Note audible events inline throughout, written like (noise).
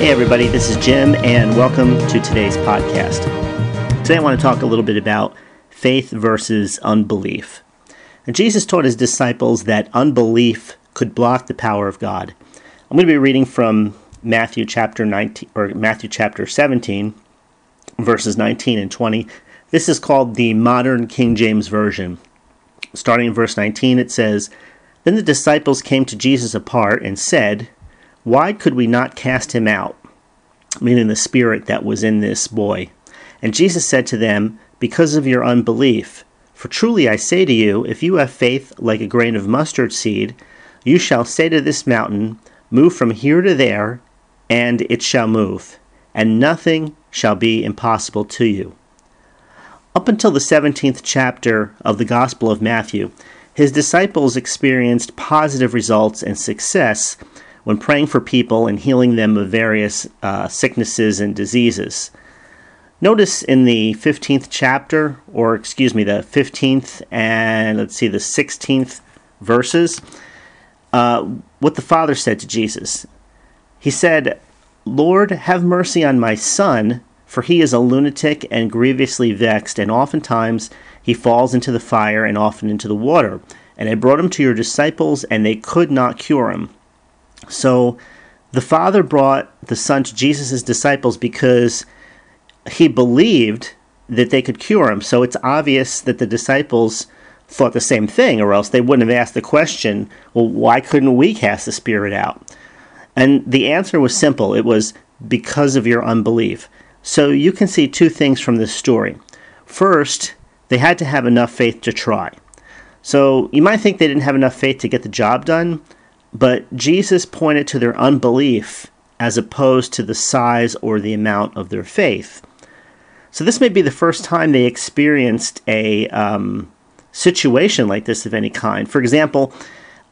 Hey, everybody, this is Jim, and welcome to today's podcast. Today, I want to talk a little bit about faith versus unbelief. And Jesus taught his disciples that unbelief could block the power of God. I'm going to be reading from Matthew chapter 19 or Matthew chapter 17, verses 19 and 20. This is called the modern King James Version. Starting in verse 19, it says, Then the disciples came to Jesus apart and said, why could we not cast him out? Meaning the spirit that was in this boy. And Jesus said to them, Because of your unbelief. For truly I say to you, if you have faith like a grain of mustard seed, you shall say to this mountain, Move from here to there, and it shall move, and nothing shall be impossible to you. Up until the 17th chapter of the Gospel of Matthew, his disciples experienced positive results and success when praying for people and healing them of various uh, sicknesses and diseases. Notice in the 15th chapter, or excuse me, the 15th and let's see, the 16th verses, uh, what the Father said to Jesus. He said, Lord, have mercy on my son, for he is a lunatic and grievously vexed, and oftentimes he falls into the fire and often into the water. And I brought him to your disciples, and they could not cure him. So the Father brought the Son to Jesus' disciples because he believed that they could cure him. So it's obvious that the disciples thought the same thing, or else they wouldn't have asked the question, well, why couldn't we cast the spirit out? And the answer was simple it was because of your unbelief. So you can see two things from this story. First, they had to have enough faith to try. So you might think they didn't have enough faith to get the job done, but Jesus pointed to their unbelief as opposed to the size or the amount of their faith. So this may be the first time they experienced a um, situation like this of any kind. For example,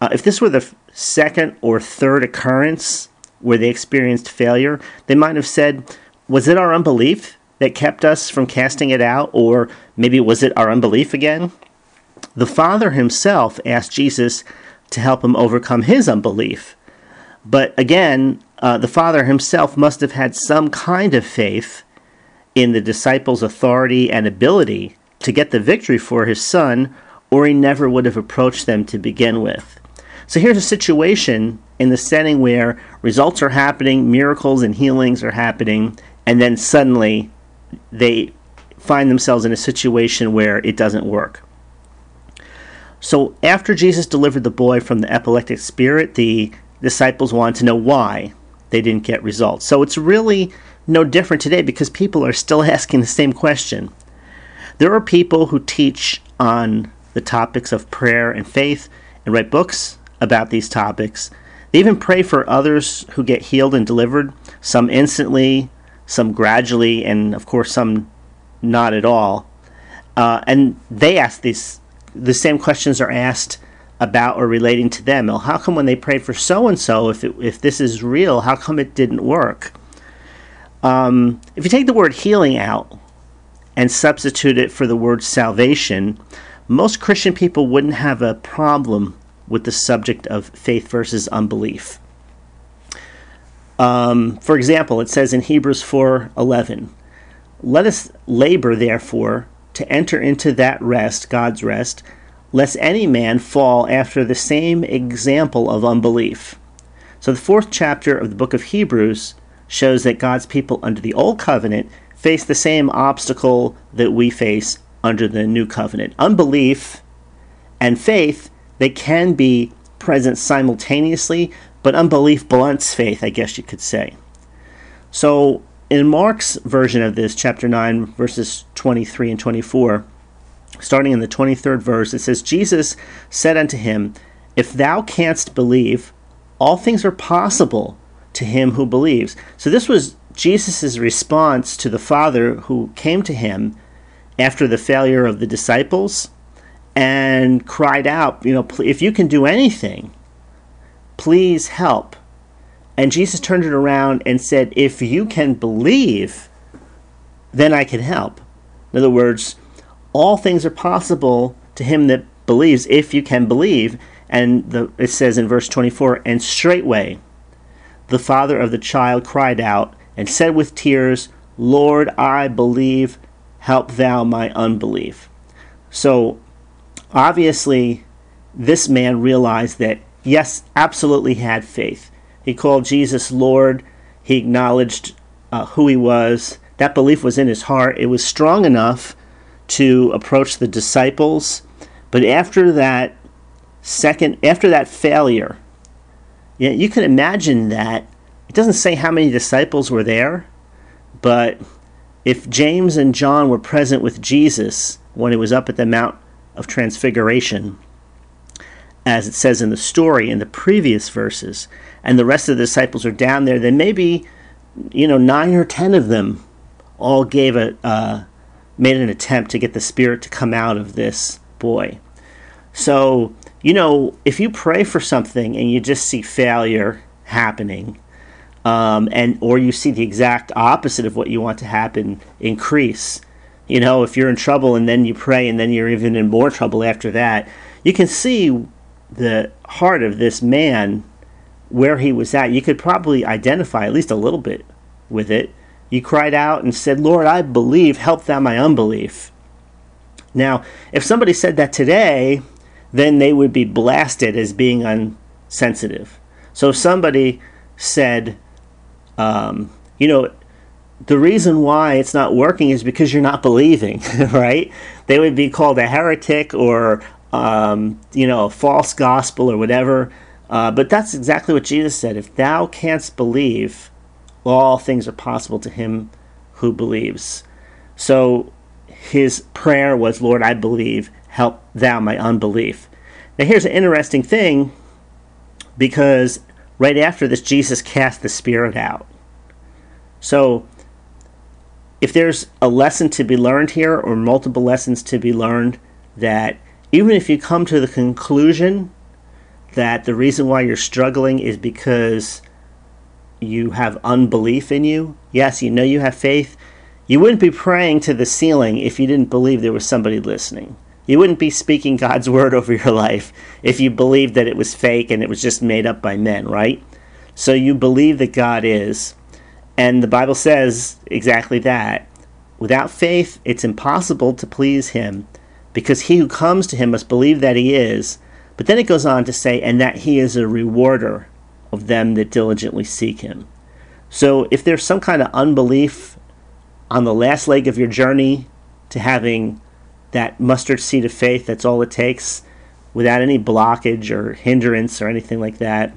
uh, if this were the second or third occurrence where they experienced failure, they might have said, Was it our unbelief that kept us from casting it out? Or maybe was it our unbelief again? The Father himself asked Jesus to help him overcome his unbelief. But again, uh, the Father himself must have had some kind of faith in the disciples' authority and ability to get the victory for his son, or he never would have approached them to begin with. So here's a situation in the setting where results are happening, miracles and healings are happening, and then suddenly they find themselves in a situation where it doesn't work. So after Jesus delivered the boy from the epileptic spirit, the disciples wanted to know why they didn't get results. So it's really no different today because people are still (laughs) asking the same question. There are people who teach on the topics of prayer and faith and write books about these topics. They even pray for others who get healed and delivered, some instantly, some gradually, and of course, some not at all. Uh, and they ask these the same questions are asked about or relating to them. Well, how come when they prayed for so and so, if if this is real, how come it didn't work? Um, if you take the word healing out and substitute it for the word salvation, most Christian people wouldn't have a problem with the subject of faith versus unbelief. Um, for example, it says in Hebrews 4:11, "Let us labor, therefore, to enter into that rest, God's rest, lest any man fall after the same example of unbelief. So, the fourth chapter of the book of Hebrews shows that God's people under the old covenant face the same obstacle that we face under the new covenant. Unbelief and faith, they can be present simultaneously, but unbelief blunts faith, I guess you could say. So, in Mark's version of this, chapter 9, verses 23 and 24, starting in the 23rd verse, it says, Jesus said unto him, If thou canst believe, all things are possible to him who believes. So this was Jesus' response to the Father who came to him after the failure of the disciples and cried out, You know, if you can do anything, please help. And Jesus turned it around and said, If you can believe, then I can help. In other words, all things are possible to him that believes, if you can believe. And the, it says in verse 24, and straightway the father of the child cried out and said with tears, Lord, I believe, help thou my unbelief. So, obviously, this man realized that, yes, absolutely had faith. He called Jesus Lord, he acknowledged uh, who he was. That belief was in his heart. It was strong enough to approach the disciples. But after that second, after that failure, yeah, you can imagine that. It doesn't say how many disciples were there, but if James and John were present with Jesus when he was up at the Mount of Transfiguration, as it says in the story in the previous verses, and the rest of the disciples are down there, then maybe, you know, nine or ten of them all gave a, uh, made an attempt to get the Spirit to come out of this boy. So, you know, if you pray for something and you just see failure happening, um, and or you see the exact opposite of what you want to happen increase, you know, if you're in trouble and then you pray and then you're even in more trouble after that, you can see the heart of this man where he was at. You could probably identify at least a little bit with it. You cried out and said, Lord, I believe, help thou my unbelief. Now, if somebody said that today, then they would be blasted as being unsensitive. So if somebody said, um, you know, the reason why it's not working is because you're not believing, (laughs) right? They would be called a heretic or, um, you know, false gospel or whatever. Uh, but that's exactly what Jesus said. If thou canst believe, all things are possible to him who believes. So his prayer was, Lord, I believe, help thou my unbelief. Now, here's an interesting thing because right after this, Jesus cast the Spirit out. So, if there's a lesson to be learned here, or multiple lessons to be learned, that even if you come to the conclusion that the reason why you're struggling is because you have unbelief in you, yes, you know you have faith, you wouldn't be praying to the ceiling if you didn't believe there was somebody listening. You wouldn't be speaking God's (laughs) word over your life if you believed that it was fake and it was just made up by men, right? So you believe that God is. And the Bible says exactly that. Without faith, it's impossible to please Him because he who comes to Him must believe that He is. But then it goes on to say, and that He is a rewarder of them that diligently seek Him. So if there's some kind of unbelief on the last leg of your journey to having that mustard seed of faith, that's all it takes, without any blockage or hindrance or anything like that,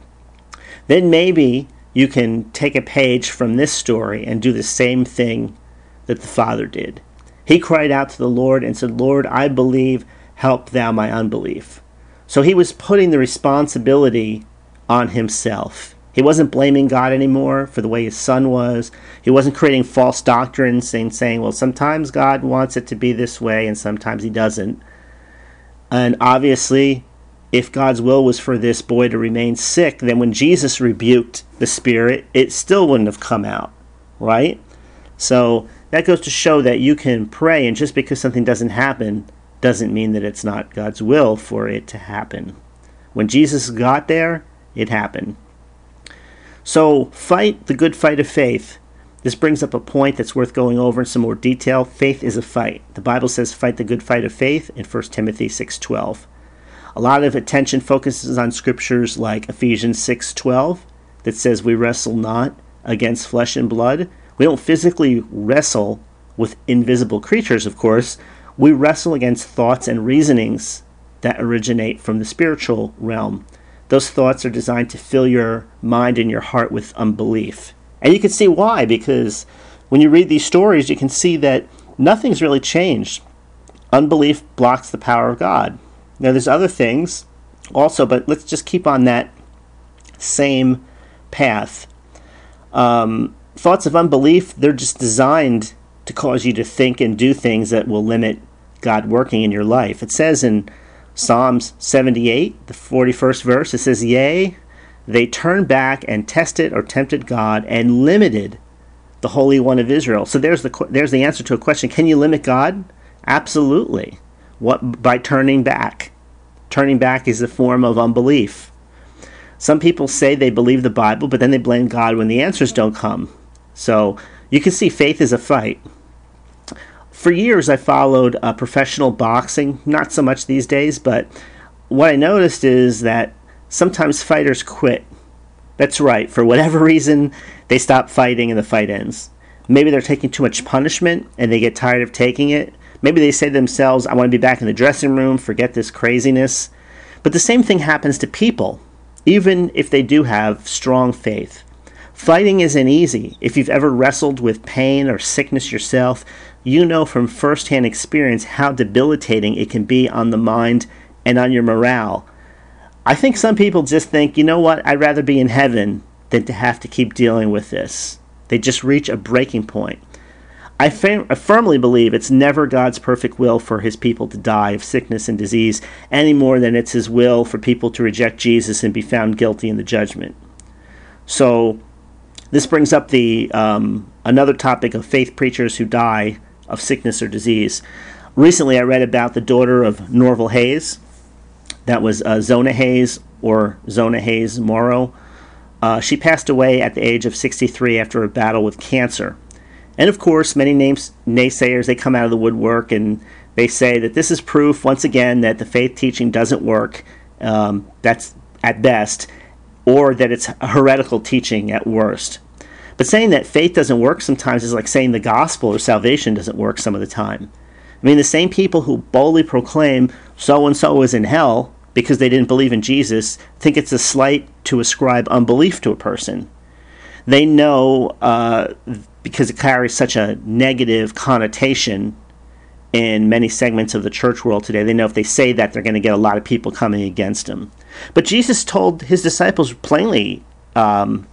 then maybe you can take a page from this story and do the same thing that the father did. He cried out to the Lord and said, Lord, I believe, help thou my unbelief. So he was putting the responsibility on himself. He wasn't blaming God anymore for the way his son was. He wasn't creating false doctrines and saying, well, sometimes God wants it to be this way and sometimes he doesn't. And obviously, if God's will was for this boy to remain sick, then when Jesus rebuked the spirit, it still wouldn't have come out, right? So that goes to show that you can pray, and just because something doesn't happen doesn't mean that it's not God's will for it to happen. When Jesus got there, it happened. So, fight the good fight of faith. This brings up a point that's worth going over in some more detail. Faith is a fight. The Bible says fight the good fight of faith in 1 Timothy 6:12. A lot of attention focuses on scriptures like Ephesians 6:12 that says we wrestle not against flesh and blood. We don't physically wrestle with invisible creatures, of course. We wrestle against thoughts and reasonings that originate from the spiritual realm those thoughts are designed to fill your mind and your heart with unbelief. And you can see why, because when you read these stories, you can see that nothing's really changed. Unbelief blocks the power of God. Now, there's other things also, but let's just keep on that same path. Um, thoughts of unbelief, they're just designed to cause you to think and do things that will limit God working in your life. It says in Psalms 78, the 41st verse, it says, Yea, they turned back and tested or tempted God and limited the Holy One of Israel. So there's the there's the answer to a question: Can you limit God? Absolutely. What by turning back? Turning back is a form of unbelief. Some people say they believe the Bible, but then they blame God when the answers don't come. So you can see faith is a fight. For years, I followed uh, professional boxing, not so much these days, but what I noticed is that sometimes fighters quit. That's right, for whatever (laughs) reason, they stop fighting and the fight ends. Maybe they're taking too much punishment and they get tired of taking it. Maybe they say to themselves, I want to be back in the dressing room, forget this craziness. But the same thing happens to people even if they do have strong faith. Fighting isn't easy. If you've ever wrestled with pain or sickness yourself, you know from firsthand experience how debilitating it can be on the mind and on your morale. I think some people just think, you know what, I'd rather be in heaven than to have to keep dealing with this. They just reach a breaking point. I, I, firmly believe it's never God's perfect will for his people to die of sickness and disease any more than it's his will for people to reject Jesus and be found guilty in the judgment. So, this brings up the um, another topic of faith preachers who die of sickness or disease. Recently, I read about the daughter of Norvel Hayes. That was uh, Zona Hayes or Zona Hayes Morrow. Uh, she passed away at the age of 63 after a battle with cancer. And of course, many names, naysayers they come out of the woodwork and they say that this is proof once again that the faith teaching doesn't work. Um, that's at best, or that it's heretical teaching at worst. But saying that faith doesn't work sometimes is like saying the gospel or salvation doesn't work some of the time. I mean, the same people who boldly proclaim so and so is in hell because they didn't believe in Jesus think it's a slight to ascribe unbelief to a person. They know uh, because it carries such a negative connotation in many segments of the church world today. They know if they say that, they're going to get a lot of people coming against them. But Jesus told his disciples plainly um,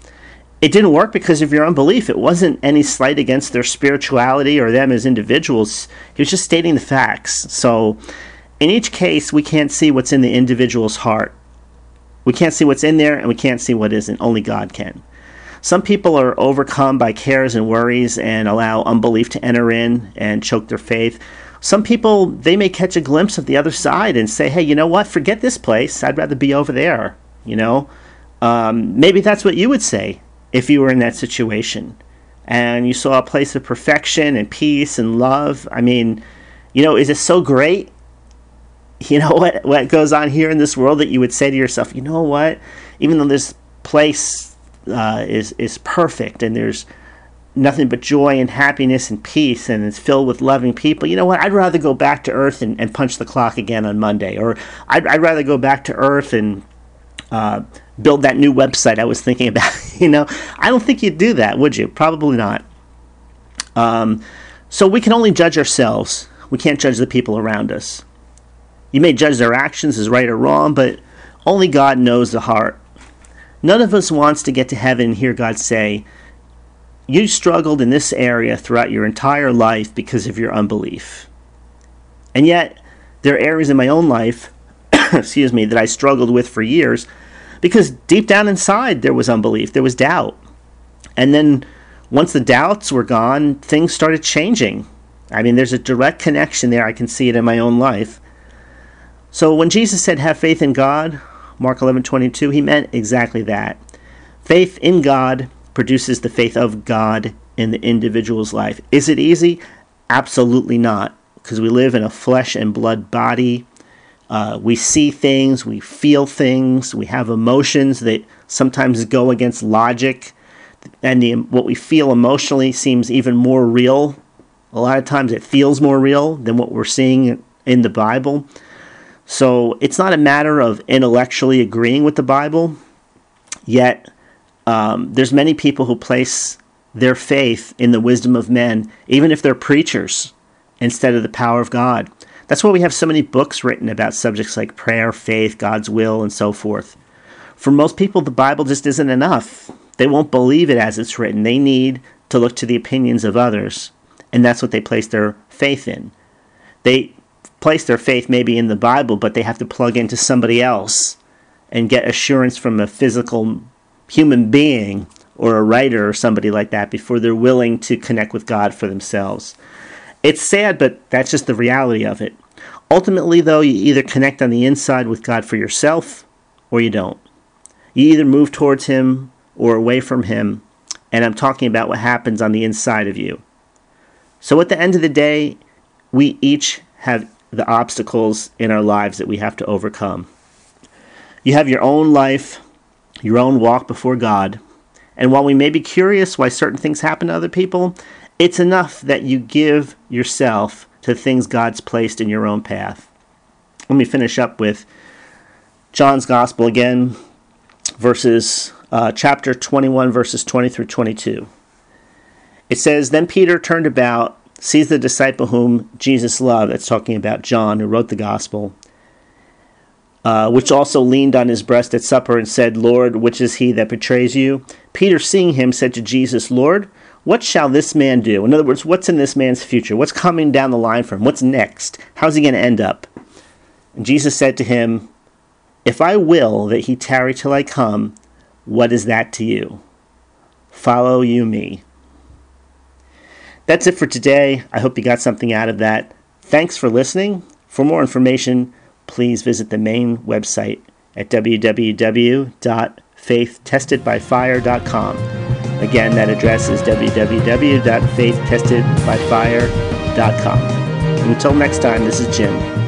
it didn't work because of your unbelief. It wasn't any slight against their spirituality or them as individuals. He was just stating the facts. So, in each case, we can't see what's in the individual's heart. We can't see what's in there, and we can't see what isn't. Only God can. Some people are overcome by cares and worries and allow unbelief to enter in and choke their faith. Some people, they may catch a glimpse of the other side and say, hey, you know what? Forget this place. I'd rather be over there. You know? Um, maybe that's what you would say if you were in that situation and you saw a place of perfection and peace and love. I mean, you know, is it so great? (laughs) You know what what goes on here in this world that you would say to yourself, you know what? Even though this place uh, is is perfect, and there's nothing but joy and happiness and peace, and it's filled with loving people. You know what? I'd rather go back to Earth and, and punch the clock again on Monday, or I'd, I'd rather go back to Earth and uh, build that new website I was thinking (laughs) about. you know, I don't think you'd do that, would you? Probably not. Um, so we can only judge ourselves. We can't judge the people around us. You may judge their actions as right or wrong, but only God knows the heart. None of us wants to get to heaven and hear God say, You struggled in this area throughout your entire life because of your unbelief. And yet, there are areas in my own life, (coughs) excuse me, that I struggled with for years because deep down inside there was unbelief, there was doubt. And then once the doubts were gone, things started changing. I mean, there's a direct connection there. I can see it in my own life. So when Jesus said, Have faith in God, Mark 11:22, he meant exactly that. Faith in God produces the faith of God in the individual's life. Is it easy? Absolutely not, because we live in a flesh and blood body. Uh, we see things, we feel things, we have emotions that sometimes go against logic, and the, what we feel emotionally seems even more real. A lot of times it feels more real than what we're seeing in the Bible. So it's not a matter of intellectually agreeing with the Bible, yet um, there's many people who place their faith in the wisdom of men, even if they're preachers, instead of the power of God. That's why we have so many books written about subjects like prayer, faith, God's will, and so forth. For most people, the Bible just isn't enough. They won't believe it as it's written. They need to look to the opinions of others, and that's what they place their faith in. They place their faith maybe in the Bible, but they have to plug into somebody else and get assurance from a physical human being or a writer or somebody like that before they're willing to connect with God for themselves. It's sad, but that's just the reality of it. Ultimately, though, you either connect on the inside with God for yourself or you don't. You either move towards Him or away from Him, and I'm talking about what happens on the inside of you. So at the end of the day, we each have the obstacles in our lives that we have to overcome. You have your own life, your own walk before God, and while we may be curious why certain things happen to other people, it's enough that you give yourself to things God's placed in your own path. Let me finish up with John's Gospel again, verses uh, chapter 21, verses 20 through 22. It says, Then Peter turned about, sees the disciple whom Jesus loved. That's talking about John, who wrote the Gospel, uh, which also leaned on his breast at supper and said, Lord, which is he that betrays you? Peter, seeing him, said to Jesus, Lord, what shall this man do? In other words, what's in this man's future? What's coming down the line for him? What's next? How's he going to end up? And Jesus said to him, If I will that he tarry till I come, what is that to you? Follow you me. That's it for today. I hope you got something out of that. Thanks for listening. For more information, please visit the main website at www.faithtestedbyfire.com. Again, that address is www.faithtestedbyfire.com. Until next time, this is Jim.